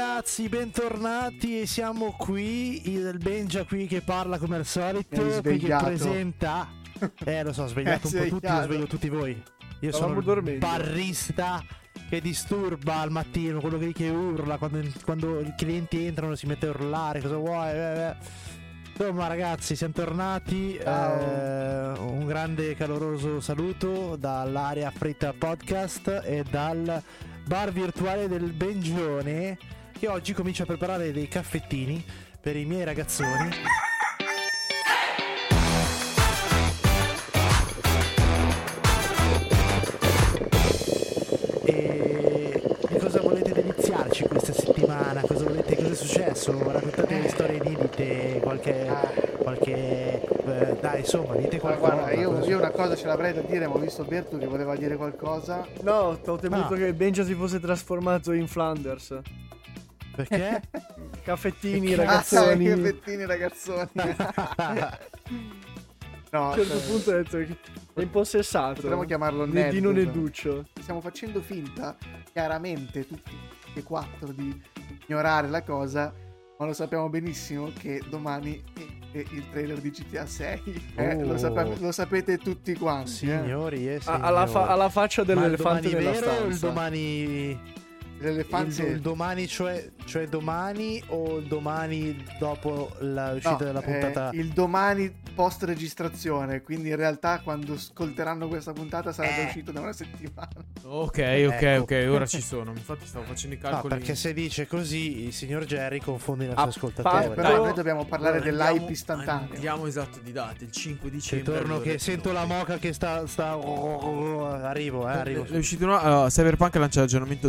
Ragazzi, bentornati. Siamo qui, il Benja qui che parla come al solito, qui che presenta. Eh, lo so, ho svegliato un po' tutti, lo sveglio tutti voi. Io Stavamo sono il barrista che disturba al mattino, quello che, che urla quando, quando i clienti entrano si mette a urlare, cosa vuoi? Eh, eh. Insomma ragazzi, siamo tornati. Eh, un grande caloroso saluto dall'area Fritta Podcast e dal bar virtuale del Bengione che oggi comincia a preparare dei caffettini per i miei ragazzoni. E di cosa volete deliziarci questa settimana? Cosa volete? Cosa è successo? Raccontate storie inedite, qualche. qualche eh, dai, insomma, dite Guarda, qualcosa. guarda, io, cosa- io una cosa ce l'avrei da dire, ma ho visto Bertu che voleva dire qualcosa. No, ho temuto Ah. che Benja si fosse trasformato in Flanders. Perché? Caffettini, ragazzoni. che pettini ragazzoni. no, A un certo cioè, punto ho detto che è impossessato. potremmo chiamarlo di, Ned. di non educcio. Stiamo facendo finta, chiaramente, tutti e quattro, di ignorare la cosa, ma lo sappiamo benissimo che domani è il trailer di GTA 6. eh, Oh. lo, sape- lo sapete tutti quanti. eh. Signori, eh, A- alla, fa- signori. alla faccia Ma il dell'elefante domani nella vero o il stanza. domani L'elefante... il domani cioè, cioè domani o il domani dopo l'uscita No, della puntata eh, il domani post registrazione, quindi in realtà quando ascolteranno questa puntata sarà Eh. uscito da una settimana. Ok, ok, Ecco. ok, ora ci sono. Infatti stavo facendo i No, calcoli. perché se dice così il signor Jerry confonde i nostri Ah, ascoltatori. pa- Però Però- noi dobbiamo parlare Allora, dell'hype andiamo- istantaneo. Andiamo esatto di date, il 5 dicembre. Ritorno allora, che no. sento la moca che sta, sta... arrivo, eh, arrivo. È uscito una, allora, Cyberpunk lancia l'aggiornamento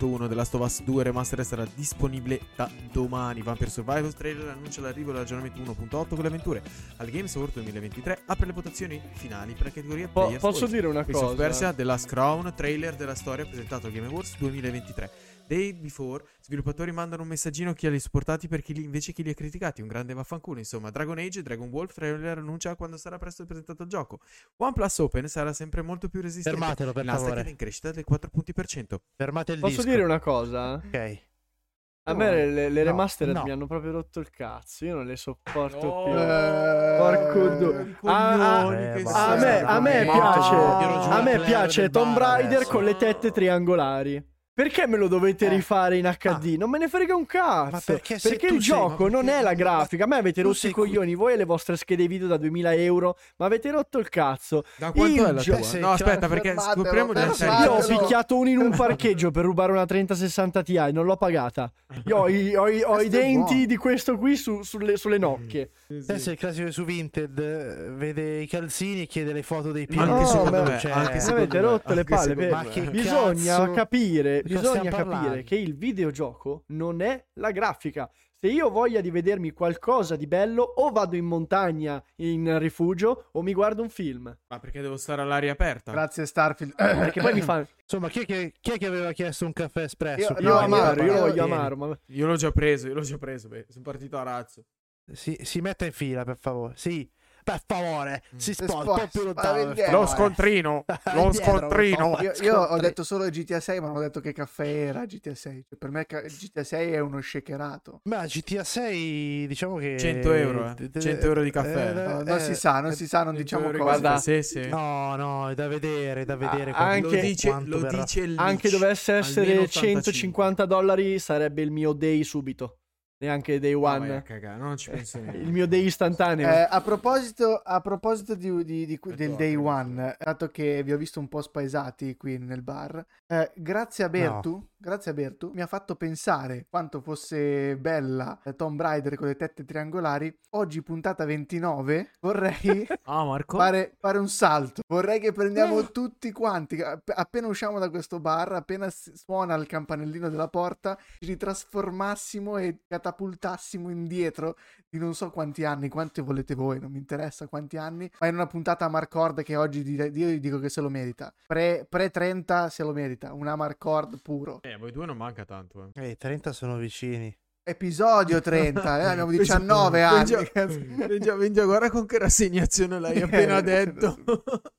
2.1 della Us 2 Remastered sarà disponibile da domani. Vampire Survivors trailer annuncia l'arrivo dell'aggiornamento 1.8 con le avventure al Games Award 2023 apre le votazioni finali per la categoria Po- posso dire una of cosa? Persia The Last Crown trailer della storia presentato al Game Awards 2023 Day before sviluppatori mandano un messaggino a chi li ha supportati per chi li, invece chi li ha criticati un grande vaffanculo insomma Dragon Age Dragon Wolf trailer annuncia quando sarà presto presentato il gioco OnePlus Open sarà sempre molto più resistente Fermatelo per Nasdaq favore. è in crescita del 4 punti percento Fermate il Posso disco. dire una cosa? Ok. A me le, le- le No, remastered no. mi hanno proprio rotto il cazzo. Io non le sopporto No. più. Eh, Porco due. Ah, ah, Eh. A me, a me piace, a me piace Tomb Raider adesso. con le tette triangolari. Perché me lo dovete Eh. rifare in HD? Non me ne frega un cazzo. Ma perché tu il sei- gioco ma non perché- è la grafica. A me avete rotto sei i qui- coglioni. Voi e le vostre schede video da 2000 euro. Ma avete rotto il cazzo. Da quanto Il è la gio- tua? Sì, No, aspetta, chiaro, perché scopriamo fermatelo. serie. Io ho picchiato uno in un parcheggio per rubare una 3060 Ti, non l'ho pagata. Io ho i, ho i- ho i denti buono. di questo qui su- sulle, sulle nocche. Te sei il classico su Vinted eh, vede i calzini e chiede le foto dei piedi. Anche No, secondo ma- me, cioè, anche secondo avete me, rotto le palle. bisogna capire, di bisogna capire parlando? che il videogioco non è la grafica. Se io ho voglia di vedermi qualcosa di bello, o vado in montagna in rifugio o mi guardo un film. Ma perché devo stare all'aria aperta? Grazie Starfield. Perché poi mi fa. Insomma, chi è, che, chi è che aveva chiesto un caffè espresso? Io- Io No, amaro, io lo io- voglio amaro. Ma... Io l'ho già preso, io l'ho già preso, beh, sono partito a razzo. Si, si metta in fila, per favore. Sì, per favore. Si sposta un sposta, po' più lontano. Lo scontrino, lo scontrino. Io, io ho detto solo GTA 6, ma non ho detto che caffè era GTA 6. Cioè, per me GTA 6 è uno shakerato. Ma GTA 6 diciamo che 100 euro, eh. 100 euro di caffè. No, non si sa, non si sa, non diciamo cose. Guarda, sì, sì. No, no, è da vedere, è da vedere. Ah, quanto- lo anche- dice, lo dice il Anche dovesse essere Almeno 85. 150 dollari, sarebbe il mio day subito. Neanche day one. cagare, non ci penso neanche. Il mio day istantaneo. Eh, a proposito, a proposito di, di- di- del day one, dato che vi ho visto un po' spaesati qui nel bar, eh, grazie a Bertu, grazie a Bertu, mi ha fatto pensare quanto fosse bella eh, Tomb Raider con le tette triangolari. Oggi, puntata 29, vorrei Marco? fare, fare un salto. Vorrei che prendiamo tutti quanti. Appena usciamo da questo bar, appena suona il campanellino della porta, ci ritrasformassimo e catapultassimo indietro di non so quanti anni, quanti volete voi, non mi interessa quanti anni, ma in una puntata a Marcord che oggi io gli dico che se lo merita. Pre, 30 se lo merita, un Amarcord puro. Eh, voi due non manca tanto, eh. Eh, i 30 sono vicini. Episodio 30, eh, abbiamo Pensa- 19 anni. pensa- cazzo. pensa- pensa, guarda con che rassegnazione l'hai appena Eh, detto.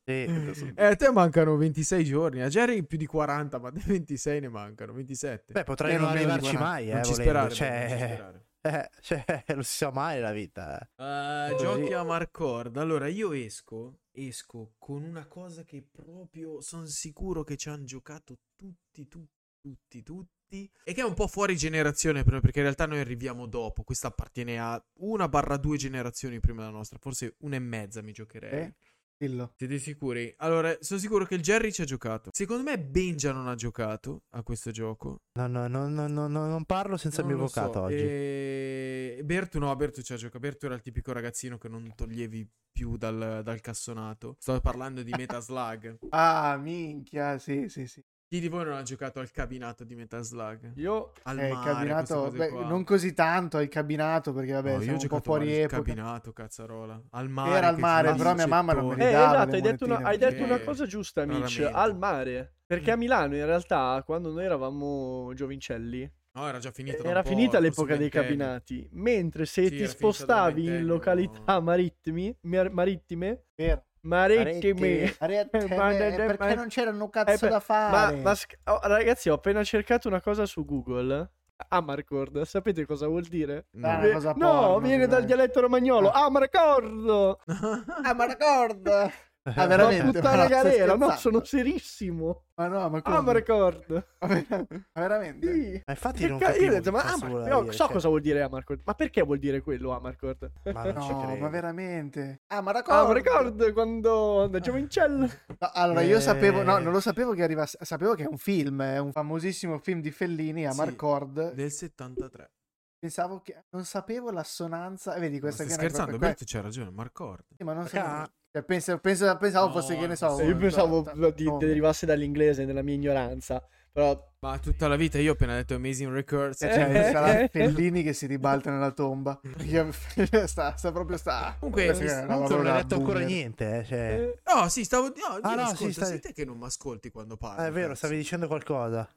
Sì. Eh, a te mancano 26 giorni, a Jerry più di 40, ma a te 26 ne mancano, 27. Beh, potrei Meno, non arrivarci 40. mai, eh, non ci sperare, Cioè, non ci sperare. eh, cioè, non si sa mai la vita. eh. Eh, Così. giochi a Marcord. Allora, io esco, esco con una cosa che proprio sono sicuro che ci hanno giocato tutti, tutti, tutti, tutti. E che è un po' fuori generazione, però, perché in realtà noi arriviamo dopo. Questa appartiene a una barra due generazioni prima della nostra. Forse una e mezza mi giocherei. Eh? Dillo. Siete sicuri? Allora, sono sicuro che il Jerry ci ha giocato. Secondo me Benja non ha giocato a questo gioco. No, no, no, no, no, no, non parlo senza il mio lo so. avvocato oggi. E... Bertu no, Bertu ci ha giocato. Bertu era il tipico ragazzino che non toglievi più dal, dal cassonato. Sto parlando di Metaslug. Ah, minchia, sì, sì, sì. Chi di voi non ha giocato al cabinato di Metaslug? Io Al Eh, mare, cabinato, beh, non così tanto il cabinato perché vabbè No, io ho siamo un po' fuori al epoca. cabinato, cazzarola. Al mare. Era al mare, però mia mamma non me li Eh, dava esatto, le hai detto, una, hai detto una perché cosa giusta, Mitch, raramente. al mare. Perché a Mm. Milano in realtà, quando noi eravamo giovincelli, No, era già finita. era finita l'epoca dei cabinati. Mentre se Sì, ti spostavi in località marittimi, mar- marittime, Vero. Marittime, Arete, Eh, ma- eh, ma- perché ma- non c'erano Eh, cazzo beh, da ma, fare. ma sc- oh, ragazzi, ho appena cercato una cosa su Google. Amarcord, sapete cosa vuol dire? Una Vi- cosa no, porno, viene dal dialetto romagnolo. Amarcord! Ah, ma ricorda. Ah, veramente? puttana Ma stai galera, no, sono serissimo. Ma no, ma come? Amarcord. Ma ver- ma veramente? Sì. Ma infatti non ca- io ho capivo detto, ma cazzo Amar- voleva però dire, so cioè. cosa vuol dire Amarcord. Ma perché vuol dire quello Amarcord? Ma No, ma veramente? Ah, ma ricorda. Amarcord quando da giovincello. No, allora, io Eh. sapevo, no, non lo sapevo che arrivasse. Sapevo che è un film, è un famosissimo film di Fellini, Sì. Amarcord. Del 73. Pensavo che. Non sapevo l'assonanza. eh, Vedi, Ma questa stai è una- scherzando? Bertu c'ha ragione, Marcord. Sì, ma non Perché sapevo. Cioè, pensa- pensa- pensavo No, fosse che ne so. io pensavo ta- di nome. derivasse dall'inglese nella mia ignoranza. Però Ma tutta la vita io ho appena detto Amazing Records. Cioè, cioè, Eh, sarà eh, Fellini che si ribalta nella tomba. Sta, sta proprio sta. Comunque, non hai detto ancora niente, eh, cioè. No, sì, stavo. No, Ah, no, ascolto, sì, stai- che non mi ascolti quando parlo. Ah, è vero, cazzo. stavi dicendo qualcosa.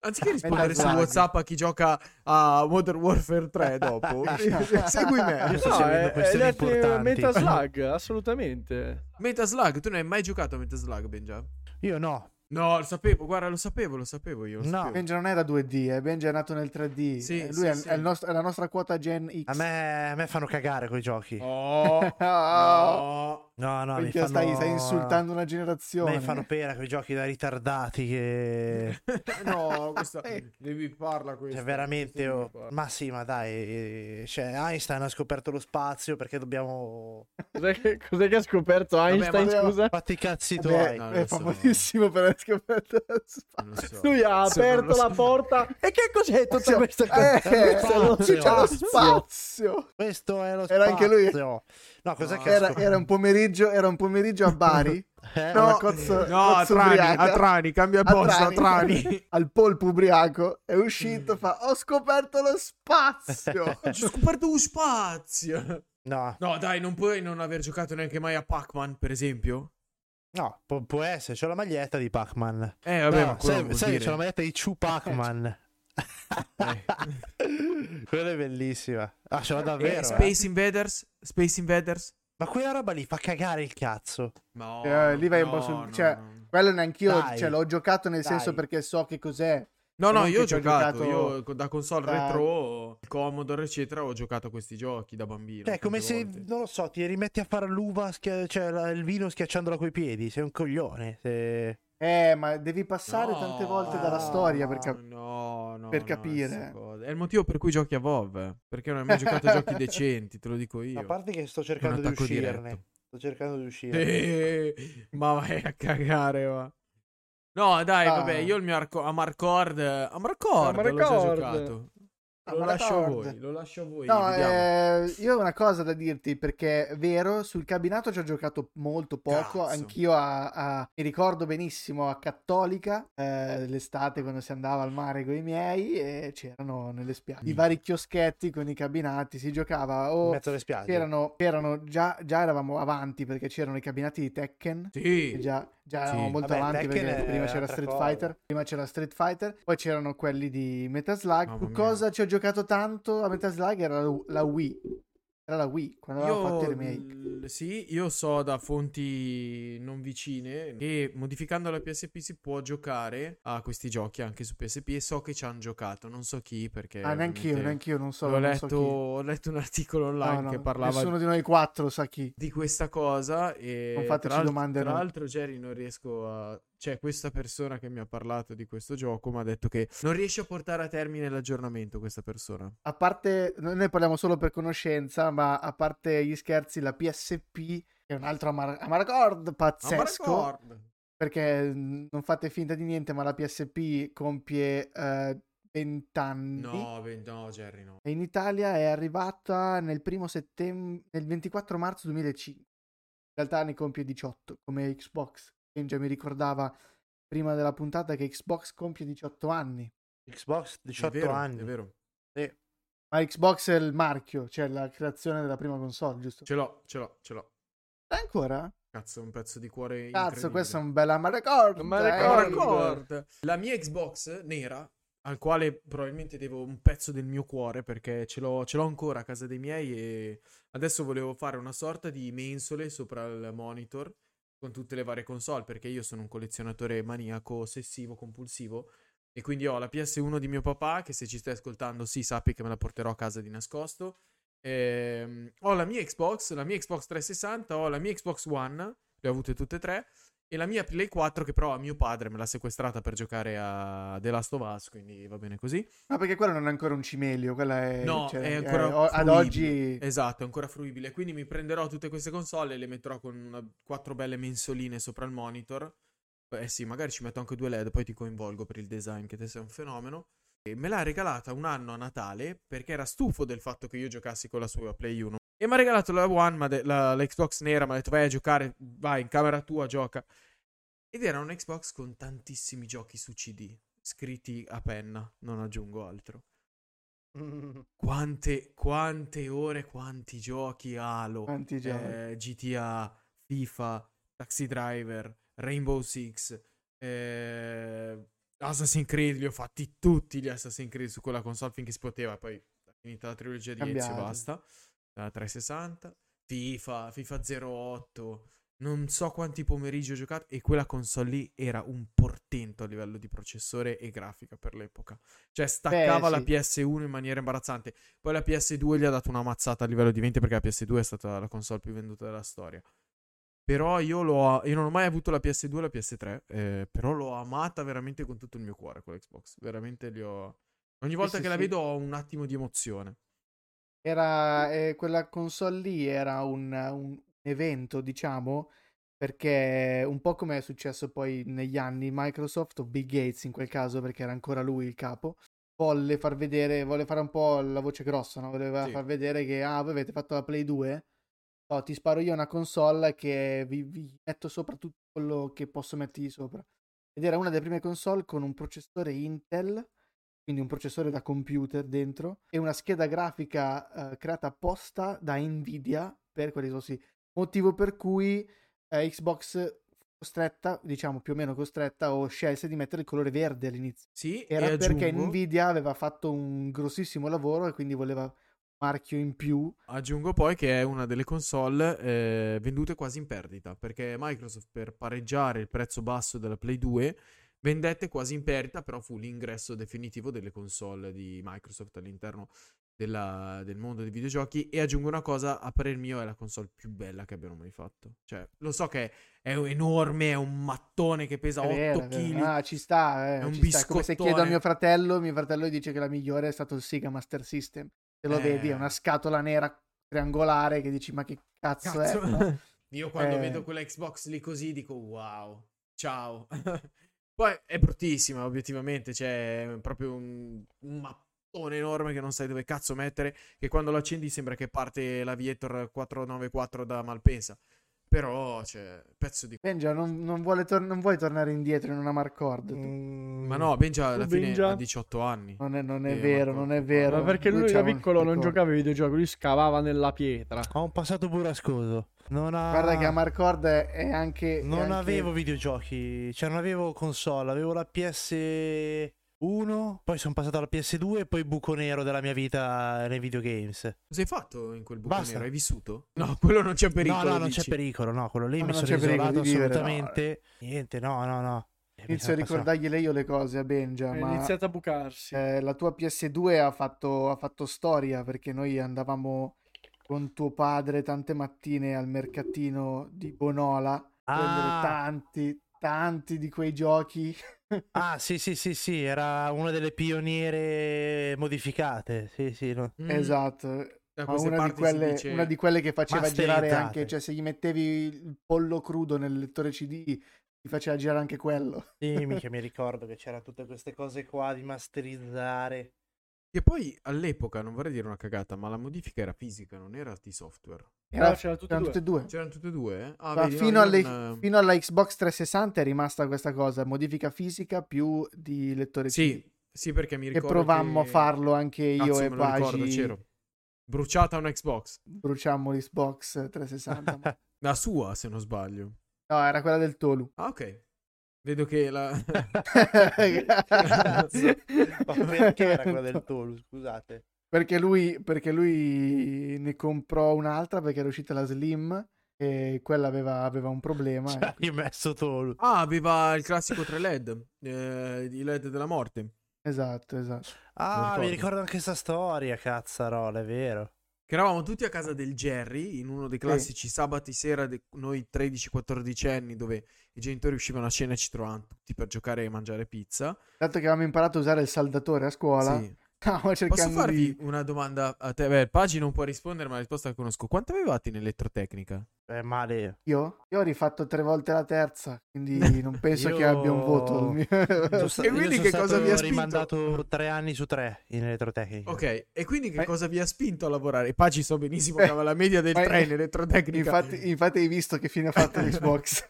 Anziché rispondere su. WhatsApp a chi gioca a Modern Warfare 3 dopo, segui me. Io sto no, seguendo è, è detto importanti. Metaslug, assolutamente. Metaslug, tu non hai mai giocato a Metaslug, Benja? Io no. No, lo sapevo, guarda, lo sapevo, lo sapevo io. lo No. sapevo. Benja non era 2D, eh. Benja è nato nel 3D. Sì, Eh, lui sì, è, sì. è il nostro- è la nostra quota Gen X. A me, a me fanno cagare quei giochi. Oh, Oh, no. No, no, mi minchia, fanno... stai, stai insultando una generazione. me fanno pena quei giochi da ritardati che... no, questa devi parla questo. Cioè, veramente... questo oh, parla. Ma sì, ma dai... eh, Cioè, Einstein ha scoperto lo spazio perché dobbiamo... Cos'è che, cos'è che ha scoperto Einstein, ma- scusa? Fatti i cazzi Vabbè, tuoi. No, è so. famosissimo per aver scoperto lo so. Lui ha non aperto so. la porta. E che cos'è tutta Cioè, questa eh, cosa? qui c'è lo spazio. Questo è lo spazio. Era anche lui. No, cos'è No. che ha Era, scoperto? era un pomeriggio, era un pomeriggio a Bari. Eh? No, cozzo, No, a cozzo Trani, ubriaca. a Trani, cambia A posto, a Trani. al polpo ubriaco è uscito fa ho scoperto lo spazio Ho scoperto un spazio. No, No, dai, non puoi non aver giocato neanche mai a Pac-Man, per esempio. no, pu- può essere. C'ho la maglietta di Pac-Man. Eh, vabbè, No, ma quello sai, sai, dire- c'ho la maglietta di Chu Pac-Man. Eh. Quella è bellissima. Ah, ce l'ho Eh, davvero. eh. Space Invaders? Space Invaders? Ma quella roba lì fa cagare il cazzo. No, Eh, lì vai un no, po' sul no, cioè no. quello neanch'io Dai. cioè, l'ho giocato nel Dai. senso perché so che cos'è No, no, io ho giocato, giocato io da console da- retro, Commodore, eccetera, ho giocato a questi giochi da bambino. Cioè, è come se, volte. non lo so, ti rimetti a fare l'uva, schia- cioè il vino schiacciandola coi piedi. Sei un coglione. Se... Eh, ma devi passare No, tante volte dalla storia per, cap- no, no, per capire. È il motivo per cui giochi a WoW. Perché non hai mai giocato a giochi decenti, te lo dico io. A parte che sto cercando di uscirne. diretto. Sto cercando di uscire. Eh, ma vai a cagare, va. No, dai, Ah. vabbè, io il mio arco- Amarcord, Amarcord, l'ho già Amarcord. giocato. Lo lascio a voi, lo lascio a voi, No, eh, io ho una cosa da dirti perché è vero, sul cabinato ci ho giocato molto poco, Cazzo. anch'io a, a- mi ricordo benissimo a Cattolica, eh, l'estate quando si andava al mare con i miei e c'erano nelle spiagge i Mm. vari chioschetti con i cabinati, si giocava In o mezzo alle spiagge. c'erano, c'erano già, già eravamo avanti perché c'erano i cabinati di Tekken. Sì, Già, già Sì. eravamo molto Vabbè, avanti Tekken perché prima c'era Street cosa. Fighter, prima c'era Street Fighter, poi c'erano quelli di Metal Slug. Mia. cosa ci ho giocato tanto a Metal Slug era la Wii. Era la Wii, quando avevamo fatto il Io, remake. l- sì, io so da fonti non vicine che modificando la PSP si può giocare a questi giochi anche su PSP e so che ci hanno giocato, non so chi perché Ah, neanch'io, ovviamente neanch'io non so. ho, letto, so ho letto un articolo No, online no, che parlava Nessuno di noi quattro sa chi. di questa cosa e Non fateci tra, domande tra noi. l'altro Jerry non riesco a c'è questa persona che mi ha parlato di questo gioco mi ha detto che non riesce a portare a termine l'aggiornamento questa persona A parte, noi parliamo solo per conoscenza, ma a parte gli scherzi, la PSP è un altro Amar- Amarcord pazzesco. Amarcord. Perché mh, non fate finta di niente, ma la PSP compie eh, 20 anni. no, beh, no Jerry no E in Italia è arrivata nel primo settembre, nel 24 marzo 2005. In realtà ne compie 18, come Xbox. Kenja mi ricordava prima della puntata che Xbox compie 18 anni. Xbox è 18 vero, anni. è vero Sì. Ma Xbox è il marchio, cioè la creazione della prima console, giusto? ce l'ho ce l'ho ce l'ho È ancora? cazzo un pezzo di cuore Cazzo, questo è un bel Amarcord. Amarcord. eh. La mia Xbox nera, al quale probabilmente devo un pezzo del mio cuore perché ce l'ho, ce l'ho ancora a casa dei miei e adesso volevo fare una sorta di mensole sopra il monitor con tutte le varie console perché io sono un collezionatore maniaco, ossessivo, compulsivo e quindi ho la PS1 di mio papà che se ci stai ascoltando sì sappi che me la porterò a casa di nascosto. Ehm, ho la mia Xbox, la mia Xbox 360, ho la mia Xbox One, le ho avute tutte e tre e la mia Play 4 che però a mio padre me l'ha sequestrata per giocare a The Last of Us, quindi va bene così. Ma perché quello non è ancora un cimelio, quella è... No, cioè, è ancora o- ad oggi... Esatto, è ancora fruibile. Quindi mi prenderò tutte queste console e le metterò con una- quattro belle mensoline sopra il monitor. Eh sì, magari ci metto anche due LED, poi ti coinvolgo per il design, che te sei un fenomeno. E me l'ha regalata un anno a Natale perché era stufo del fatto che io giocassi con la sua Play 1. E mi ha regalato la One, m'ha de- la, la Xbox nera, mi ha detto vai a giocare, vai in camera tua, gioca. Ed era un Xbox con tantissimi giochi su CD, scritti a penna, non aggiungo altro. Quante, quante ore, quanti giochi Halo, Quanti eh, GTA, FIFA, Taxi Driver, Rainbow Six, eh, Assassin's Creed, li ho fatti tutti gli Assassin's Creed su quella console finché si poteva, poi è finita la trilogia di Ezio e basta, la 360, FIFA, FIFA 08, non so quanti pomeriggi ho giocato e quella console lì era un portento a livello di processore e grafica per l'epoca. Cioè staccava la sì. PS1 in maniera imbarazzante. Poi la PS2 gli ha dato una mazzata a livello di 20 perché la PS2 è stata la console più venduta della storia. Però io, l'ho, io non ho mai avuto la PS2 e la PS3, eh, però l'ho amata veramente con tutto il mio cuore quell'Xbox. Veramente li ho... Ogni volta sì, che la sì. vedo ho un attimo di emozione. Era, eh, quella console lì era un, un evento, diciamo, perché un po' come è successo poi negli anni, Microsoft o Bill Gates in quel caso, perché era ancora lui il capo, volle far vedere, volle fare un po' la voce grossa, no? Voleva Sì. far vedere che, ah, voi avete fatto la Play 2? No, ti sparo io una console che vi, vi metto sopra tutto quello che posso mettergli sopra. Ed era una delle prime console con un processore Intel, quindi un processore da computer dentro, e una scheda grafica eh, creata apposta da Nvidia per quelli sì. Motivo per cui eh, Xbox costretta, diciamo più o meno costretta, o scelse di mettere il colore verde all'inizio. Sì, Era perché aggiungo, Nvidia aveva fatto un grossissimo lavoro e quindi voleva un marchio in più. aggiungo poi che è una delle console eh, vendute quasi in perdita, perché Microsoft per pareggiare il prezzo basso della Play 2 vendette quasi in perdita, però fu l'ingresso definitivo delle console di Microsoft all'interno della- del mondo dei videogiochi. E aggiungo una cosa: a parer mio, è la console più bella che abbiano mai fatto. Cioè, lo so che è enorme, è un mattone che pesa È 8 vero, è vero. kg. Ah, ci sta, eh, È un Come se chiedo a mio fratello, mio fratello dice che la migliore è stato il Sega Master System. Se lo Eh. vedi, è una scatola nera triangolare che dici ma che cazzo, Cazzo. è? Io quando Eh. vedo quella Xbox lì così dico wow, ciao. Poi è bruttissima, obiettivamente, c'è proprio un, un mattone enorme che non sai dove cazzo mettere, che quando lo accendi sembra che parte la Vietor 494 da Malpensa. Però, c'è pezzo di... Benja non, non vuole tor- non vuoi tornare indietro in una Marcord. Mm, Ma no, Benja alla Tu, fine Benja? ha 18 anni. Non è, non è Eh, vero, Marcord, non è vero. Ma perché lui da c'ha un piccolo non giocava ai videogiochi, lui scavava nella pietra. Ho un passato burrascoso. Non ha... Guarda che a Marcord è anche... è Non anche- avevo videogiochi, cioè non avevo console, avevo la PS1, poi sono passato alla PS2 e poi buco nero della mia vita nei videogames. Cosa hai fatto in quel buco Basta. nero? Hai vissuto? No, quello non c'è pericolo. no, no, non dici. c'è pericolo, no, quello lì No, mi sono isolato vivere, no. assolutamente. Niente, no, no, no. Eh, Inizio a ricordargliele io le cose a Benja, È iniziato a bucarsi. eh, la tua PS2 ha fatto, ha fatto storia perché noi andavamo con tuo padre tante mattine al mercatino di Bonola a prendere Ah. tanti, tanti di quei giochi. Ah, sì, sì, sì, sì, era una delle pioniere modificate. Sì, sì, no. Mm, Esatto. una di, quelle, dice- una di quelle che faceva girare Masterizzate. anche, cioè se gli mettevi il pollo crudo nel lettore CD, ti faceva girare anche quello. Sì, mica mi ricordo che c'erano tutte queste cose qua di masterizzare. Che poi all'epoca, non vorrei dire una cagata, ma la modifica era fisica, non era di software. Era, No, c'erano tutte erano e tutte e due. C'erano tutte e due? eh? Ah, Ma vedi, no, fino, io alle- non- fino alla Xbox 360 è rimasta questa cosa, modifica fisica più di lettore CD. Sì, sì, perché mi E ricordo provammo che... a farlo anche io Cazzo, e lo ricordo, Pagi. c'ero. Bruciata una Xbox. Bruciammo l'Xbox 360. ma- La sua, se non sbaglio. no, era quella del Tolu. Ah, ok. Vedo che la... Ma perché era quella del Tolu, scusate? Perché lui, perché lui ne comprò un'altra perché era uscita la Slim e quella aveva, aveva un problema. Ci ha rimesso Tolu. ah, aveva il classico 3 LED. Eh, I LED della morte. Esatto, esatto. Ah, ricordo. mi ricordo anche questa storia, cazzarola, è vero. Che eravamo tutti a casa del Jerry, in uno dei classici sabati sera, de- noi 13-14 anni, dove i genitori uscivano a cena e ci trovavano tutti per giocare e mangiare pizza. Dato che avevamo imparato a usare il saldatore a scuola, Sì. Posso cercando farvi di... una domanda a te? Beh, Pagi non può rispondere, ma la risposta la conosco. Quanto avevate in elettrotecnica? È male. Io? Io ho rifatto tre volte la terza, quindi non penso che Io- abbia un voto. sta- E quindi che cosa vi ha spinto? rimandato tre anni su tre in elettrotecnica. Ok, e quindi che Ma- cosa vi ha spinto a lavorare? Pagi so benissimo che Eh, aveva la media del ma- 3 in elettrotecnica. Infatti, infatti hai visto che fine ha fatto l'Xbox.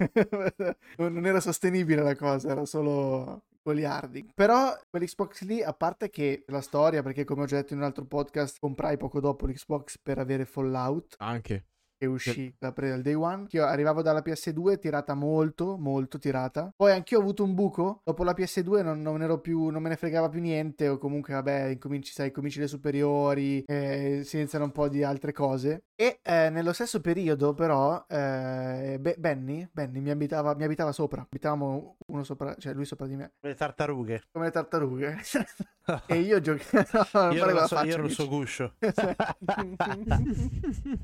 non era sostenibile la cosa, era solo goliardi. Però quell'Xbox lì, a parte che la storia, perché come ho già detto in un altro podcast, comprai poco dopo l'Xbox per avere Fallout. Anche. Che uscì da pre- dal day one. Che io arrivavo dalla PS2 tirata molto, molto tirata. Poi anch'io ho avuto un buco. Dopo la PS2 non, non ero più, non me ne fregava più niente. O comunque, vabbè, incominci, sai, cominci le superiori, eh, si iniziano un po' di altre cose. E eh, nello stesso periodo, però, eh, Be- Benny, Benny mi abitava, mi abitava sopra. Abitavamo uno sopra, cioè lui sopra di me, Le tartarughe. come le tartarughe. e io giocavo. io ero, il suo- io ero il suo guscio.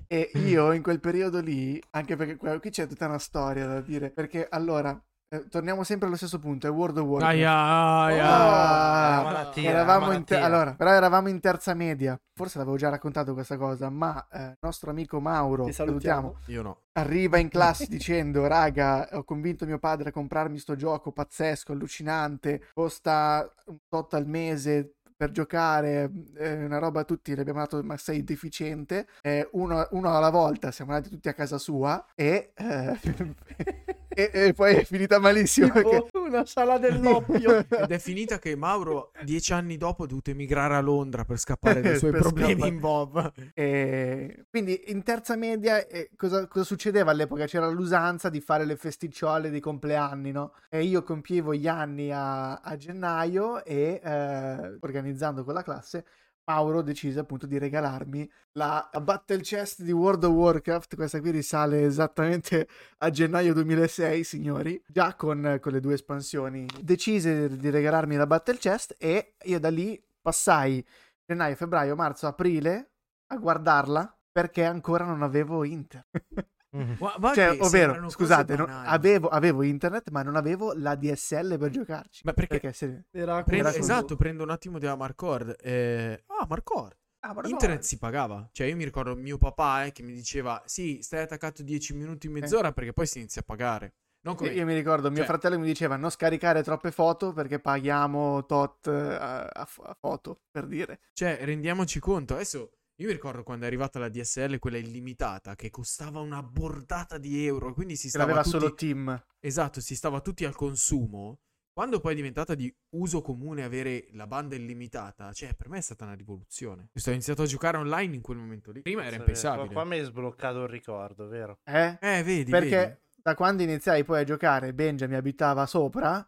E io in quel periodo lì, anche perché qui c'è tutta una storia da dire, perché allora, eh, torniamo sempre allo stesso punto, è World of Warcraft. Aia, aia. Malattia, eravamo in te- allora, però eravamo in terza media, forse l'avevo già raccontato questa cosa, ma eh, il nostro amico Mauro, Ti salutiamo, salutiamo. Io no. arriva in classe dicendo, raga, ho convinto mio padre a comprarmi sto gioco pazzesco, allucinante, costa un tot al mese per giocare, è una roba tutti, le abbiamo dato, ma sei deficiente, Eh, uno, uno alla volta, siamo andati tutti a casa sua e, eh, e, e poi è finita malissimo perché... Una sala dell'oppio. Ed è finita che Mauro, dieci anni dopo, ha dovuto emigrare a Londra per scappare dai suoi problemi scappare. in Bob. E quindi in terza media eh, cosa, cosa succedeva all'epoca? C'era l'usanza di fare le festicciole dei compleanni, no? E io compievo gli anni a, a gennaio e eh, organizzando con la classe Mauro decise appunto di regalarmi la Battle Chest di World of Warcraft, questa qui risale esattamente a gennaio 2006, signori, già con, con le due espansioni. Decise di regalarmi la Battle Chest e io da lì passai gennaio, febbraio, marzo, aprile a guardarla perché ancora non avevo internet. Mhm. Guarda Cioè, ovvero, scusate, non- avevo, avevo internet, ma non avevo la DSL per giocarci. Ma perché- se- Era Prendo- Era esatto, prendo un attimo della Marcord. Eh... Ah, Marcord. Ah, Internet si pagava. Cioè, io mi ricordo mio papà eh, che mi diceva: Sì, stai attaccato 10 minuti, mezz'ora perché poi si inizia a pagare. Non come. Io, mi ricordo, mio Cioè- fratello mi diceva non scaricare troppe foto perché paghiamo tot eh, a, a fo- a foto, per dire. Cioè, rendiamoci conto. Adesso io mi ricordo quando è arrivata la DSL, quella illimitata, che costava una bordata di euro. Quindi si stava l'aveva tutti... solo Team. Esatto, si stava tutti al consumo. Quando poi è diventata di uso comune avere la banda illimitata, cioè per me è stata una rivoluzione. Io ho iniziato a giocare online in quel momento lì. Prima era Qua, impensabile. qua mi hai sbloccato il ricordo, vero? Eh? Eh, vedi, Perché vedi. da quando iniziai poi a giocare, Benja mi abitava sopra,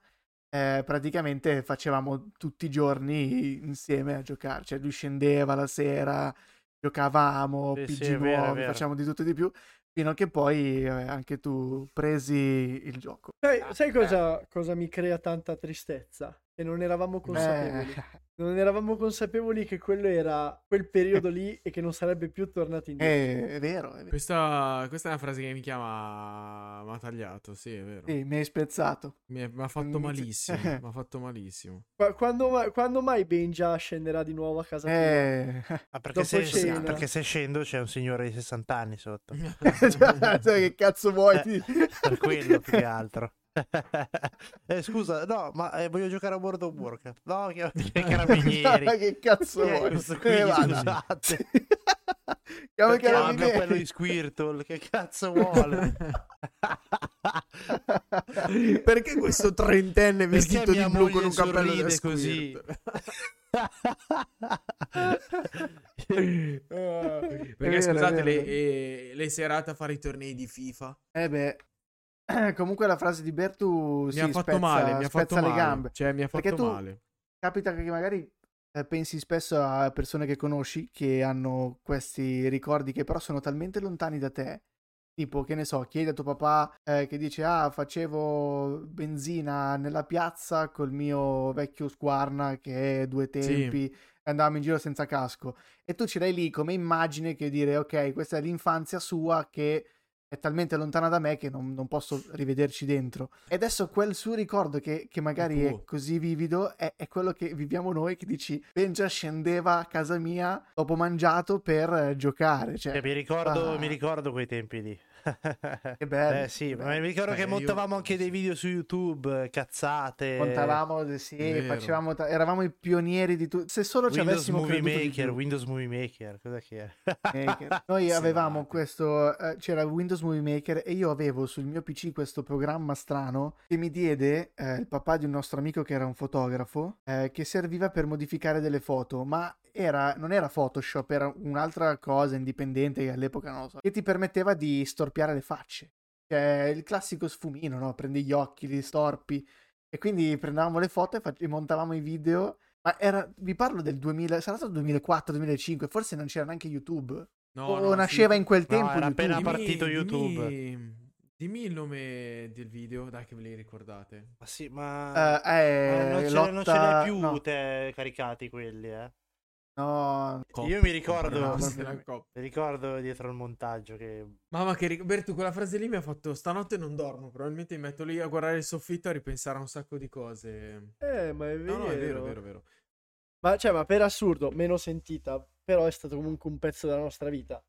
eh, praticamente facevamo tutti i giorni insieme a giocare. Cioè lui scendeva la sera, giocavamo, Sì, PG sì, vero, nuovi, vero. facciamo di tutto e di più, fino a che poi eh, anche tu presi il gioco. Sai, Ah, sai cosa, cosa mi crea tanta tristezza? Che non eravamo consapevoli. Eh, Non eravamo consapevoli che quello era quel periodo lì e che non sarebbe più tornato indietro. eh, è vero, è vero. Questa, questa è una frase che mi chiama. Mi ha tagliato, sì, è vero. Sì, mi hai spezzato. Mi è- mi ha fatto malissimo. Mi ha fatto malissimo. Qua- Quando, ma- quando mai Benja scenderà di nuovo a casa? Eh, Ah, perché, se, cena. perché se scendo c'è un signore di 60 anni sotto. cioè, che cazzo vuoi? Eh, per quello più che altro. eh, scusa, no, ma eh, voglio giocare a World of Warcraft. No, che, che carabinieri. che cazzo vuoi? qui? Eh, vada. Scusate. Chiamo i carabinieri. quello di Squirtle, che cazzo vuole? Perché questo trentenne vestito di blu con un cappello da così? Perché scusate, le, eh, le serate a fare i tornei di FIFA Eh beh, comunque la frase di Bertu mi sì, ha fatto spezza, male, mi ha fatto le male. gambe. Cioè, mi ha Perché fatto tu- male. Capita che magari eh, pensi spesso a persone che conosci che hanno questi ricordi che però sono talmente lontani da te. Tipo, che ne so, chiedi a tuo papà eh, che dice: Ah, facevo benzina nella piazza col mio vecchio squarna che è due tempi, e andavamo in giro senza casco. E tu ce l'hai lì come immagine che dire: Ok, questa è l'infanzia sua che è talmente lontana da me che non, non posso rivederci dentro. E adesso quel suo ricordo che, che magari è così vivido è, è quello che viviamo noi, che dici, Benja scendeva a casa mia dopo mangiato per eh, giocare. Cioè, Cioè, mi, ricordo, ah, mi ricordo quei tempi lì. Che bello, Eh sì, che ma bello. mi ricordo Beh, che io- montavamo anche dei video su YouTube, eh, cazzate. Montavamo, sì, Vero. facevamo, eravamo i pionieri di tutto. Se solo ci Windows avessimo Movie Maker. Windows Movie Maker, cos'è che? Maker. Noi Sì, avevamo ma- questo, eh, c'era Windows Movie Maker e io avevo sul mio PC questo programma strano che mi diede eh, il papà di un nostro amico che era un fotografo eh, che serviva per modificare delle foto, ma era, non era Photoshop, era un'altra cosa indipendente che all'epoca non lo so, che ti permetteva di storpiare le facce. Cioè il classico sfumino, no? Prendi gli occhi, li storpi e quindi prendevamo le foto e, fac- e montavamo i video. Ma era, vi parlo del 2000, sarà stato 2004-2005, forse non c'era neanche YouTube. No, o no, nasceva sì. in quel No, tempo era YouTube. appena Dimmi- partito YouTube. Dimmi, dimmi il nome del video, dai che ve li ricordate. Ma sì, ma... Eh, eh, ma non, ce, lotta... non ce l'hai più no, te caricati quelli, eh? No, Io mi ricordo, No, mi ricordo dietro al montaggio che... Mamma che ric- Bertu, quella frase lì mi ha fatto stanotte non dormo, probabilmente mi metto lì a guardare il soffitto a ripensare a un sacco di cose. Eh, ma è vero. No, no, è vero, è vero, è vero. Ma, cioè, ma per assurdo, meno sentita, però è stato comunque un pezzo della nostra vita.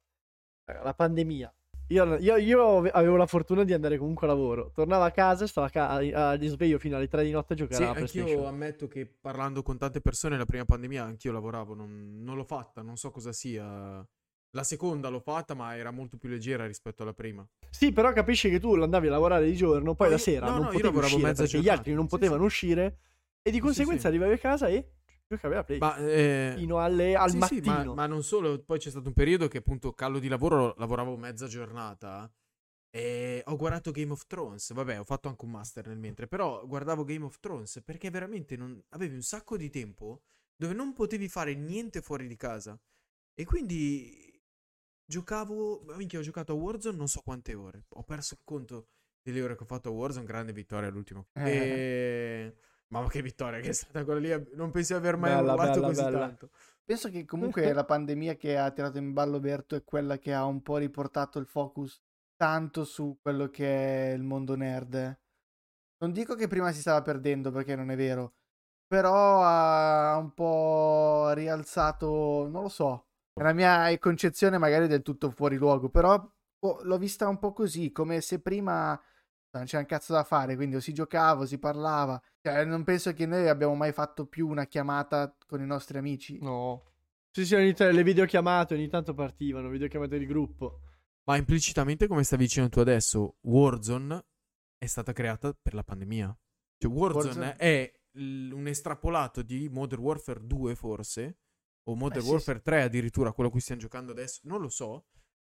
La pandemia. Io, io- io avevo la fortuna di andare comunque a lavoro. Tornavo a casa, stavo a, ca- a risveglio fino alle 3 di notte a giocare Sì, alla PlayStation. ammetto che parlando con tante persone la prima pandemia anch'io lavoravo, non, non l'ho fatta, non so cosa sia. La seconda l'ho fatta, ma era molto più leggera rispetto alla prima. Sì, però capisci che tu andavi a lavorare di giorno, poi No, la io- sera no, non no, io potevi uscire perché gli giornata. altri non Sì, potevano sì. uscire e di conseguenza sì. arrivavi a casa e giocavi alla Play. Ma, eh, fino alle- al sì, sì, ma, mattino. ma non solo, poi c'è stato un periodo che appunto callo di lavoro lavoravo mezza giornata e ho guardato Game of Thrones, vabbè ho fatto anche un master nel mentre, però guardavo Game of Thrones perché veramente non, avevi un sacco di tempo dove non potevi fare niente fuori di casa e quindi giocavo, minchia ho giocato a Warzone non so quante ore, ho perso il conto delle ore che ho fatto a Warzone, grande vittoria all'ultimo. Eh. E... Mamma che vittoria che è stata quella lì. Non penso di aver mai Bella, urlato bella, così bella. tanto. Penso che comunque la pandemia che ha tirato in ballo Berto è quella che ha un po' riportato il focus tanto su quello che è il mondo nerd. Non dico che prima si stava perdendo perché non è vero, però ha un po' rialzato, non lo so, nella mia concezione magari del tutto fuori luogo, però oh, l'ho vista un po' così, come se prima non c'era un cazzo da fare, quindi o si giocava o si parlava. Cioè, non penso che noi abbiamo mai fatto più una chiamata con i nostri amici. No. Sì, sì, ogni t- le videochiamate ogni tanto partivano, videochiamate di gruppo. Ma implicitamente, come stavi dicendo tu adesso, Warzone è stata creata per la pandemia. Cioè, Warzone, Warzone- è l- un estrapolato di Modern Warfare 2, forse, o Modern Eh, sì, Warfare 3 addirittura, quello a cui stiamo giocando adesso, non lo so.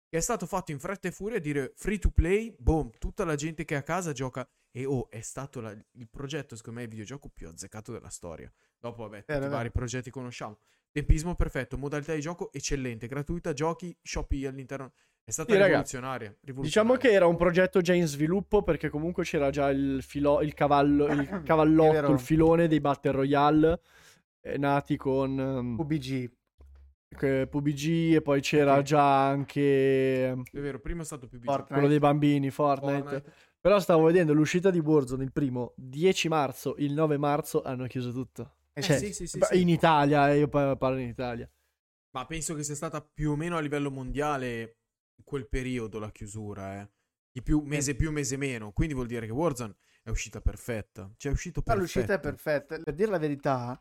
Che è stato fatto in fretta e furia a dire free to play, boom, tutta la gente che è a casa gioca. E oh, è stato la- il progetto, secondo me, il videogioco più azzeccato della storia. Dopo, vabbè, tutti Vero, i vero. vari progetti conosciamo. Tempismo perfetto, modalità di gioco eccellente, gratuita, giochi, shopee all'interno. È stata Sì, raga, rivoluzionaria, Diciamo rivoluzionaria. che era un progetto già in sviluppo perché comunque c'era già il, filo- il cavallo, il cavallotto, il filone dei Battle Royale eh, nati con ehm, UBG. che- PUBG e poi c'era Sì. già anche È vero, prima è stato più Fortnite. quello dei bambini, Fortnite. Fortnite. Però stavo vedendo l'uscita di Warzone il primo 10 marzo, il 9 marzo hanno chiuso tutto. Eh Cioè, sì, sì, sì, beh, sì. in Italia, eh, io pa- parlo in Italia. Ma penso che sia stata più o meno a livello mondiale quel periodo la chiusura, eh. Di più mese più, mese meno. Quindi vuol dire che Warzone è uscita perfetta. Cioè è uscito Ma perfetto. l'uscita è perfetta. Per dire la verità,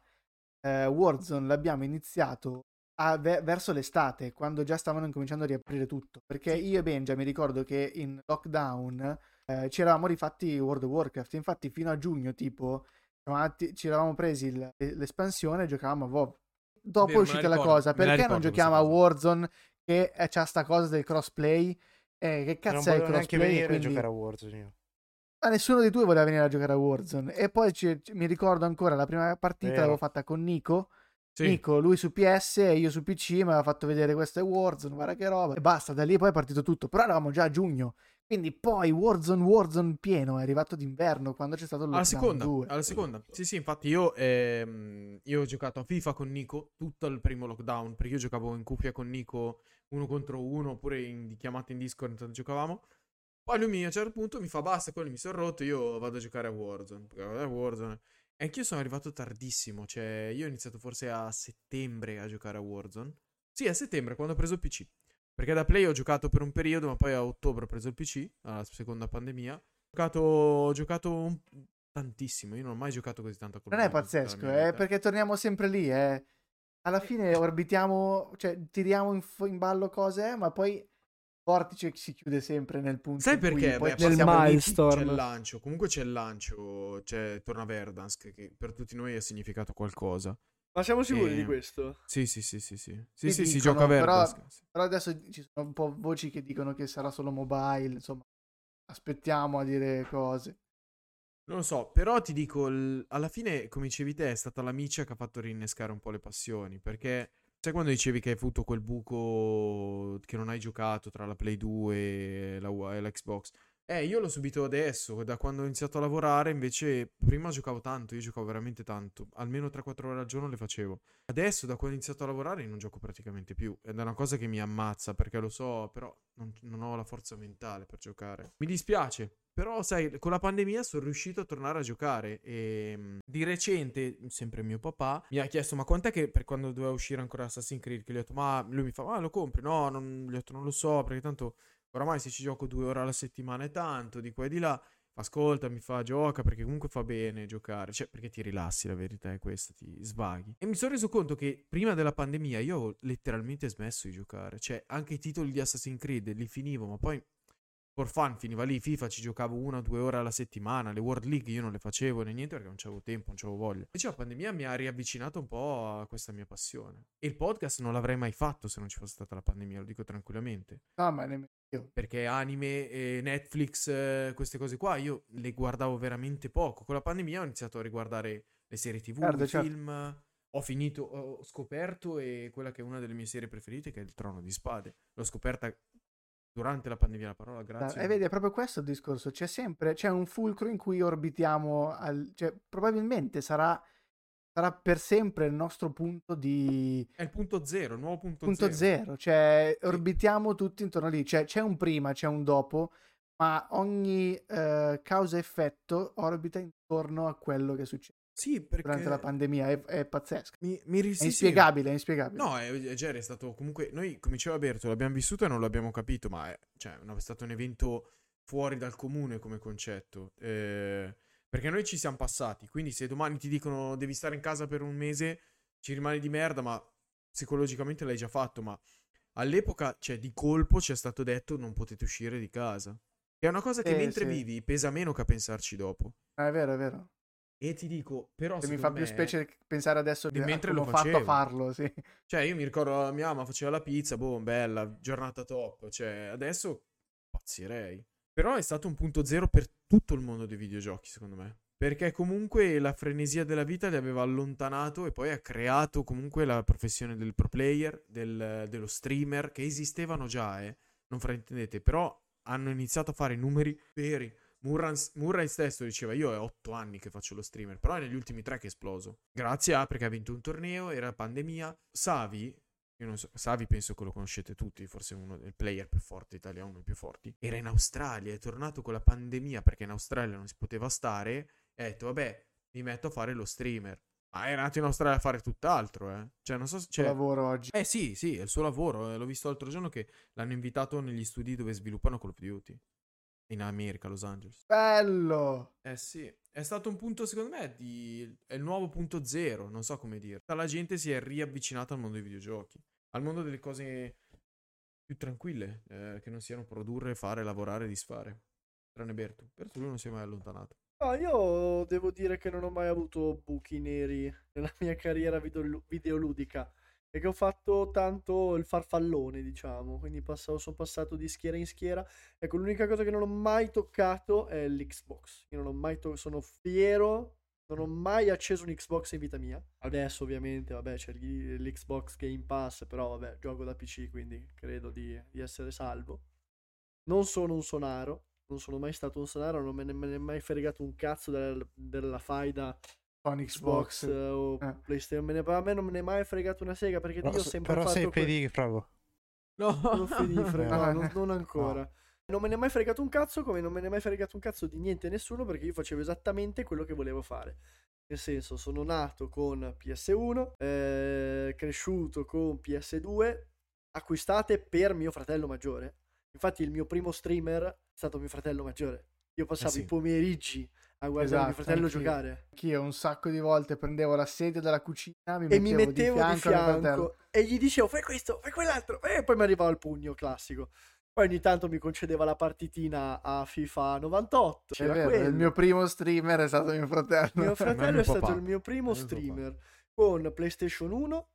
eh, Warzone l'abbiamo iniziato a- ve- verso l'estate, quando già stavano incominciando a riaprire tutto. Perché io e Benja mi ricordo che in lockdown eh, ci eravamo rifatti World of Warcraft. Infatti, fino a giugno, tipo, ci eravamo presi il- l'espansione e giocavamo a WoW. Dopo Vero, è uscita la cosa, la perché non giochiamo a. Warzone che eh, c'ha sta cosa del crossplay? Eh, che non cazzo è il neanche crossplay? venire Quindi- a giocare a Warzone io. ma nessuno di due voleva venire a giocare a Warzone. E poi ci- mi ricordo ancora la prima partita Vero. l'avevo fatta con Nico. Sì. Nico, lui su PS e io su PC, mi aveva fatto vedere questo è Warzone, guarda che roba. E basta, da lì poi è partito tutto. Però eravamo già a giugno. Quindi poi Warzone, Warzone pieno, è arrivato d'inverno quando c'è stato il Alla seconda, 2. alla seconda. Sì, sì, infatti io, ehm, io ho giocato a FIFA con Nico tutto il primo lockdown, perché io giocavo in cuffia con Nico uno contro uno, oppure in chiamate in Discord intanto giocavamo. Poi lui mi, a un certo punto mi fa basta, quelli mi sono rotto, io vado a giocare a Warzone. A Warzone. E anch'io sono arrivato tardissimo, cioè io ho iniziato forse a settembre a giocare a Warzone. Sì, a settembre, quando ho preso il PC. Perché da Play ho giocato per un periodo, ma poi a ottobre ho preso il PC, alla seconda pandemia. Ho giocato, ho giocato un- tantissimo, io non ho mai giocato così tanto a Call Non of è pazzesco, eh, perché torniamo sempre lì, eh. Alla fine orbitiamo, cioè tiriamo in, in ballo cose, ma poi Vortice si chiude sempre nel punto Sai perché? poi Beh, nel milestone. C'è il lancio, comunque c'è il lancio, c'è torna Verdansk, che per tutti noi ha significato qualcosa. Ma siamo sicuri Eh, di questo? Sì, sì, sì, sì, sì. Sì, sì, si gioca a però- adesso ci sono un po' voci che dicono che sarà solo mobile, insomma, aspettiamo a dire cose. Non lo so, però ti dico, il- alla fine, come dicevi te, è stata l'amicia che ha fatto rinnescare un po' le passioni, perché sai quando dicevi che hai avuto quel buco che non hai giocato tra la Play 2 e la, e l'Xbox? Eh, io l'ho subito adesso, da quando ho iniziato a lavorare, invece prima giocavo tanto, io giocavo veramente tanto, almeno 3-4 ore al giorno le facevo. Adesso, da quando ho iniziato a lavorare, non gioco praticamente più, ed è una cosa che mi ammazza, perché lo so, però non, non ho la forza mentale per giocare. Mi dispiace, però sai, con la pandemia sono riuscito a tornare a giocare e mm, di recente, sempre mio papà, mi ha chiesto ma quant'è che per quando doveva uscire ancora Assassin's Creed, che gli ho detto ma lui mi fa ma lo compri? No, non, gli ho detto non lo so, perché tanto oramai se ci gioco due ore alla settimana è tanto, di qua e di là. Ascolta, mi fa gioca perché comunque fa bene giocare, cioè perché ti rilassi, la verità è questa, ti svaghi. E mi sono reso conto che prima della pandemia io ho letteralmente smesso di giocare, cioè anche i titoli di Assassin's Creed li finivo, ma poi for fun finiva lì, FIFA ci giocavo una o due ore alla settimana, le World League io non le facevo né niente perché non c'avevo tempo, non c'avevo voglia. Invece la pandemia mi ha riavvicinato un po' a questa mia passione. E il podcast non l'avrei mai fatto se non ci fosse stata la pandemia, lo dico tranquillamente. No, ma nemmeno io. Perché anime, e Netflix, eh, queste cose qua, io le guardavo veramente poco. Con la pandemia ho iniziato a riguardare le serie TV, Certo, i certo. film. Ho finito, ho scoperto e quella che è una delle mie serie preferite, che è Il Trono di Spade. L'ho scoperta durante la pandemia la parola grazie. E vedi, è proprio questo il discorso. C'è sempre, c'è un fulcro in cui orbitiamo, al- cioè, probabilmente sarà, sarà per sempre il nostro punto di È il punto zero, il nuovo punto, punto zero. zero, cioè orbitiamo tutti intorno lì, cioè c'è un prima, c'è un dopo, ma ogni eh, causa-effetto orbita intorno a quello che succede Sì, perché durante la pandemia, è, è pazzesco, mi, mi ri- è sì, sì. inspiegabile, è inspiegabile. No, è, è- Jerry è stato comunque. Noi, come diceva Berto, l'abbiamo vissuto e non l'abbiamo capito, ma è, cioè, è stato un evento fuori dal comune come concetto. eh, perché noi ci siamo passati. Quindi, se domani ti dicono devi stare in casa per un mese, ci rimani di merda, ma psicologicamente l'hai già fatto. Ma all'epoca, cioè, di colpo ci è stato detto non potete uscire di casa. È una cosa che Sì, mentre sì. vivi pesa meno che a pensarci dopo. Ah, è vero, è vero. E ti dico, però. Che mi fa più specie pensare adesso di mentre come lo ho fatto a farlo, sì. Cioè, io mi ricordo la mia mamma faceva la pizza, boh, bella, giornata top. Cioè, adesso pazzirei. Però è stato un punto zero per tutto il mondo dei videogiochi, secondo me. Perché comunque la frenesia della vita li aveva allontanato e poi ha creato comunque la professione del pro player, del- dello streamer, che esistevano già, eh. Non fraintendete, però hanno iniziato a fare numeri veri. Murray stesso diceva io è otto anni che faccio lo streamer, però è negli ultimi tre che è esploso. Grazie a perché ha vinto un torneo, era pandemia. Savi, io non so, Savi penso che lo conoscete tutti, forse uno del player più forte italiano, uno dei più forti. Era in Australia, è tornato con la pandemia perché in Australia non si poteva stare e ha detto vabbè mi metto a fare lo streamer. Ma è nato in Australia a fare tutt'altro, eh. Cioè non so se... Cioè, Cioè, lavoro oggi. eh sì, sì, è il suo lavoro. eh, L'ho visto l'altro giorno che l'hanno invitato negli studi dove sviluppano Call of Duty. In America, Los Angeles. Bello! Eh sì, è stato un punto secondo me di... è il nuovo punto zero, non so come dire. La gente si è riavvicinata al mondo dei videogiochi, al mondo delle cose più tranquille, eh, che non siano produrre, fare, lavorare, disfare. Tranne Berto. Berto lui non si è mai allontanato. No, io devo dire che non ho mai avuto buchi neri nella mia carriera videolu- videoludica. Che ho fatto tanto il farfallone, diciamo. Quindi passo- sono passato di schiera in schiera. Ecco, l'unica cosa che non ho mai toccato è l'Xbox. Io non ho mai to- sono fiero. Non ho mai acceso un Xbox in vita mia. Adesso, ovviamente, vabbè, c'è l'Xbox Game Pass. Però, vabbè, gioco da PC, quindi credo di, di essere salvo. Non sono un sonaro. Non sono mai stato un sonaro. Non me ne, me ne è mai fregato un cazzo del- della faida Con Xbox Xbox. eh, o Eh. PlayStation. Me ne- a me non me ne è mai fregato una sega perché Però, io ho se- sempre però fatto sei que- PD, bravo. No, sono fedifre, no, non, non no. ancora. Non me ne è mai fregato un cazzo, come non me ne è mai fregato un cazzo di niente nessuno, perché io facevo esattamente quello che volevo fare. Nel senso, sono nato con PS1, eh, cresciuto con PS2, acquistate per mio fratello maggiore. Infatti il mio primo streamer è stato mio fratello maggiore. Io passavo sì. i pomeriggi a guardare mio Esatto, fratello anch'io. giocare. Anch'io un sacco di volte prendevo la sedia della cucina mi e mi mettevo di mio fratello. fianco e gli dicevo fai questo, fai quell'altro e poi mi arrivava il pugno classico poi ogni tanto mi concedeva la partitina a FIFA 98 È c'era vero, quello. il mio primo streamer è stato mio fratello. Mio Ma fratello mio è stato papà. il mio primo mio streamer con PlayStation 1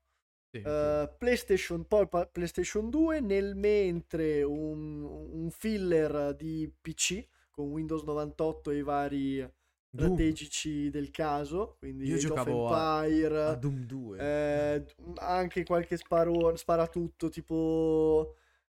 Sì, sì. eh, PlayStation poi PlayStation 2 nel mentre un, un filler di PC con Windows 98 e i vari Doom. strategici del caso quindi Io Age giocavo a- Empire A Doom 2. eh, anche qualche sparo, sparatutto tipo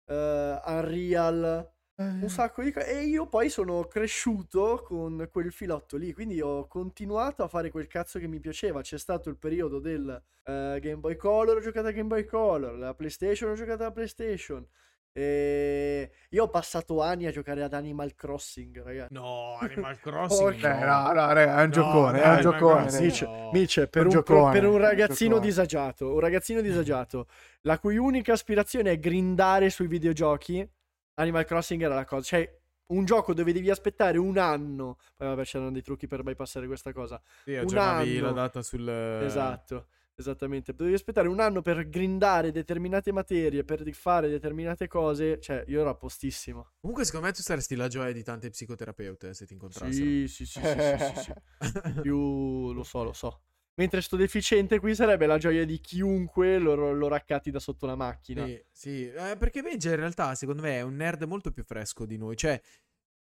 eh, Unreal, un sacco di cose. E io poi sono cresciuto con quel filotto lì, quindi ho continuato a fare quel cazzo che mi piaceva. C'è stato il periodo del eh, Game Boy Color, ho giocato a Game Boy Color, la PlayStation, ho giocato alla PlayStation. E io ho passato anni a giocare ad Animal Crossing, ragazzi. No, Animal Crossing. Eh, no, no, raga, è un No, giocone, è dai, un ma giocone. Mice, No. Mice, per, Un un, giocone, per un un ragazzino giocone. disagiato, un ragazzino disagiato, la cui unica aspirazione è grindare sui videogiochi, Animal Crossing era la cosa. Cioè, un gioco dove devi aspettare un anno. Poi vabbè, c'erano dei trucchi per bypassare questa cosa. Sì, un aggiornavi la anno. data sul... Esatto. Esattamente, dovevi aspettare un anno per grindare determinate materie, per fare determinate cose. Cioè, io ero a postissimo. Comunque, secondo me tu saresti la gioia di tante psicoterapeute se ti incontrassero. Sì, sì, sì, sì, sì, sì, sì. Più lo so, lo so. Mentre sto deficiente qui sarebbe la gioia di chiunque lo, lo raccatti da sotto la macchina. Sì, sì. Eh, perché Benja in realtà, secondo me, è un nerd molto più fresco di noi. Cioè,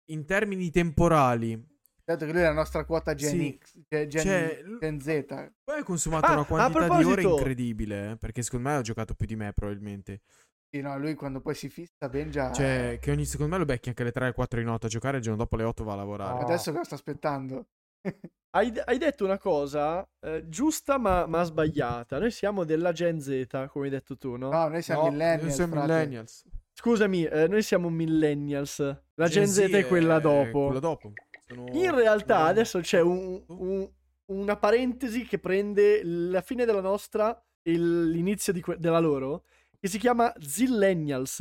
in termini temporali, Dato che lui è la nostra quota Gen Sì. X, Gen, Cioè, Gen Z. poi hai consumato Ah, una quantità di ore incredibile. eh, perché secondo me ha giocato più di me, probabilmente. Sì, no, lui quando poi si fissa ben già... Cioè, che ogni secondo me lo becchi anche alle 3 4 di notte a giocare e il giorno dopo alle 8 va a lavorare. Adesso cosa sta aspettando? Hai, hai detto una cosa eh, giusta ma, ma sbagliata. Noi siamo della Gen Z, come hai detto tu, no? No, noi siamo No, millennials, noi siamo frate. millennials. Scusami, eh, noi siamo millennials. La Gen, Gen Z è quella dopo. Quella dopo. Sono- In realtà adesso c'è un- un- una parentesi che prende la fine della nostra e l'inizio di que- della loro, che si chiama Zillennials.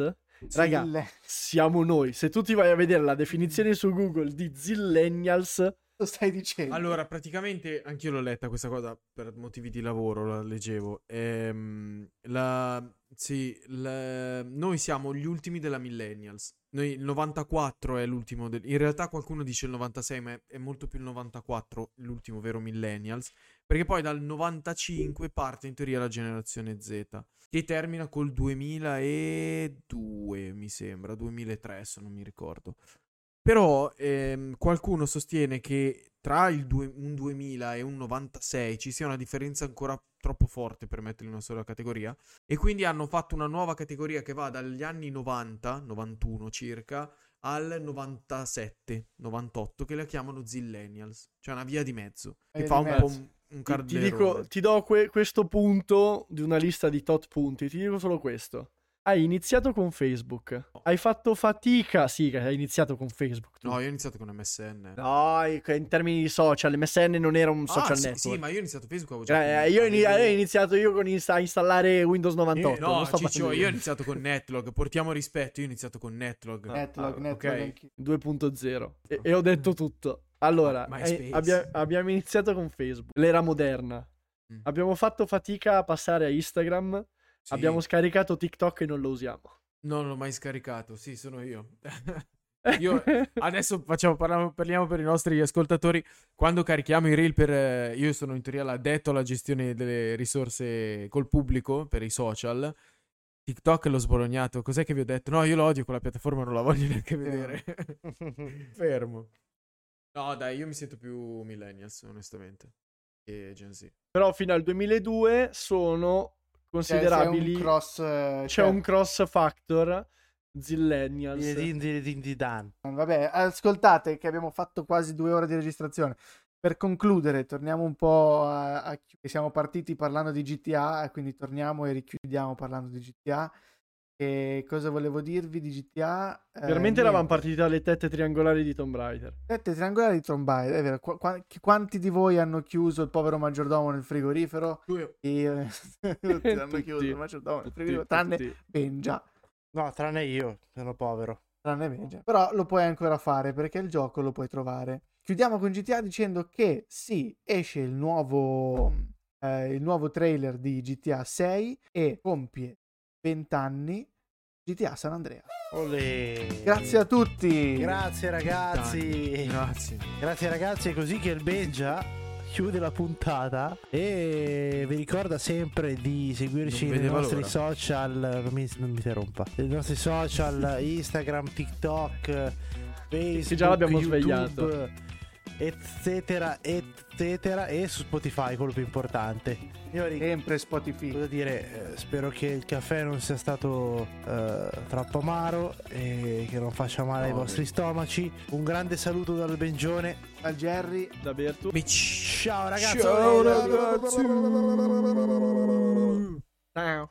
Raga, Zille- siamo noi. Se tu ti vai a vedere la definizione su Google di Zillennials, stai dicendo? Allora, praticamente anch'io l'ho letta questa cosa per motivi di lavoro, la leggevo. Ehm, la- sì, la- noi siamo gli ultimi della Millennials. Noi, il 94 è l'ultimo. del- in realtà qualcuno dice il 96, ma è, è molto più il 94 l'ultimo vero Millennials. Perché poi dal 95 parte in teoria la generazione Z, che termina col 2002, mi sembra, 2003, se non mi ricordo. Però ehm, qualcuno sostiene che tra il due- un 2000 e un 96 ci sia una differenza ancora troppo forte per metterli in una sola categoria. E quindi hanno fatto una nuova categoria che va dagli anni 90, 91 circa, al 97, 98, che la chiamano Zillennials. Cioè una via di mezzo. Che fa un po' mezzo. un, un ti, ti dico, ti do que- questo punto di una lista di tot punti. Ti dico solo questo. Hai iniziato con Facebook. Hai fatto fatica. Sì, hai iniziato con Facebook. tu. No, io ho iniziato con MSN. No, in termini di social, MSN non era un Ah, social sì, network. sì, ma io ho iniziato Facebook. avevo già Eh, io, ini- avevo- ho iniziato io con insta- a installare Windows 98. Eh, no, non sto Ciccio, io ho iniziato con Netlog. Portiamo rispetto, io ho iniziato con Netlog. Netlog, ah, Netlog ok. anch'io. 2.0 e, e ho detto tutto. Allora, Ma- eh, abbia- abbiamo iniziato con Facebook, l'era moderna. Mm. Abbiamo fatto fatica a passare a Instagram. Sì. Abbiamo scaricato TikTok e non lo usiamo. No, non l'ho mai scaricato. Sì, sono io. Io adesso facciamo, parliamo, parliamo per i nostri ascoltatori. Quando carichiamo i reel per. eh, io sono in teoria l'addetto alla gestione delle risorse col pubblico per i social. TikTok l'ho sbolognato. Cos'è che vi ho detto? No, io lo odio quella piattaforma, non la voglio neanche vedere. Fermo. No, dai, io mi sento più millennials, onestamente. Che Gen Z. Però fino al 2002 sono considerabili. c'è un cross... eh, c'è cioè, un cross factor. Zillennials. Din, din, din, din, dan. Vabbè, ascoltate che abbiamo fatto quasi due ore di registrazione. Per concludere, torniamo un po' a, a Siamo partiti parlando di GTA, quindi torniamo e richiudiamo parlando di GTA. E cosa volevo dirvi di GTA? Eh, Veramente eravamo partiti dalle tette triangolari di Tomb Raider. Sette triangolari di Trombay, è vero. Qu- chi- quanti di voi hanno chiuso il povero maggiordomo nel frigorifero? Io. Tutti hanno Tutti. chiuso il maggiordomo nel Tutti, frigorifero, tranne tutti. Benja. No, tranne io, sono povero. Tranne Benja. Però lo puoi ancora fare perché il gioco lo puoi trovare. Chiudiamo con GTA dicendo che sì, esce il nuovo, eh, il nuovo trailer di GTA 6 e compie 20 anni GTA San Andrea. Olè. Grazie a tutti. Grazie ragazzi. Grazie. Grazie ragazzi, è così che il Benja chiude la puntata e vi ricorda sempre di seguirci nei nostri l'ora. social, non mi, non mi interrompa, nei nostri social, Instagram, TikTok, Facebook, Sì, già l'abbiamo YouTube, svegliato. Eccetera, eccetera e su Spotify, quello più importante. Signori, Sempre Spotify. Cosa dire, eh, spero che il caffè non sia stato eh, troppo amaro e che non faccia male ai No, vostri stomaci. Un grande saluto dal Bengione. Al Jerry. Da Bertu. Ciao ragazzi. Ciao ragazzi. Ciao.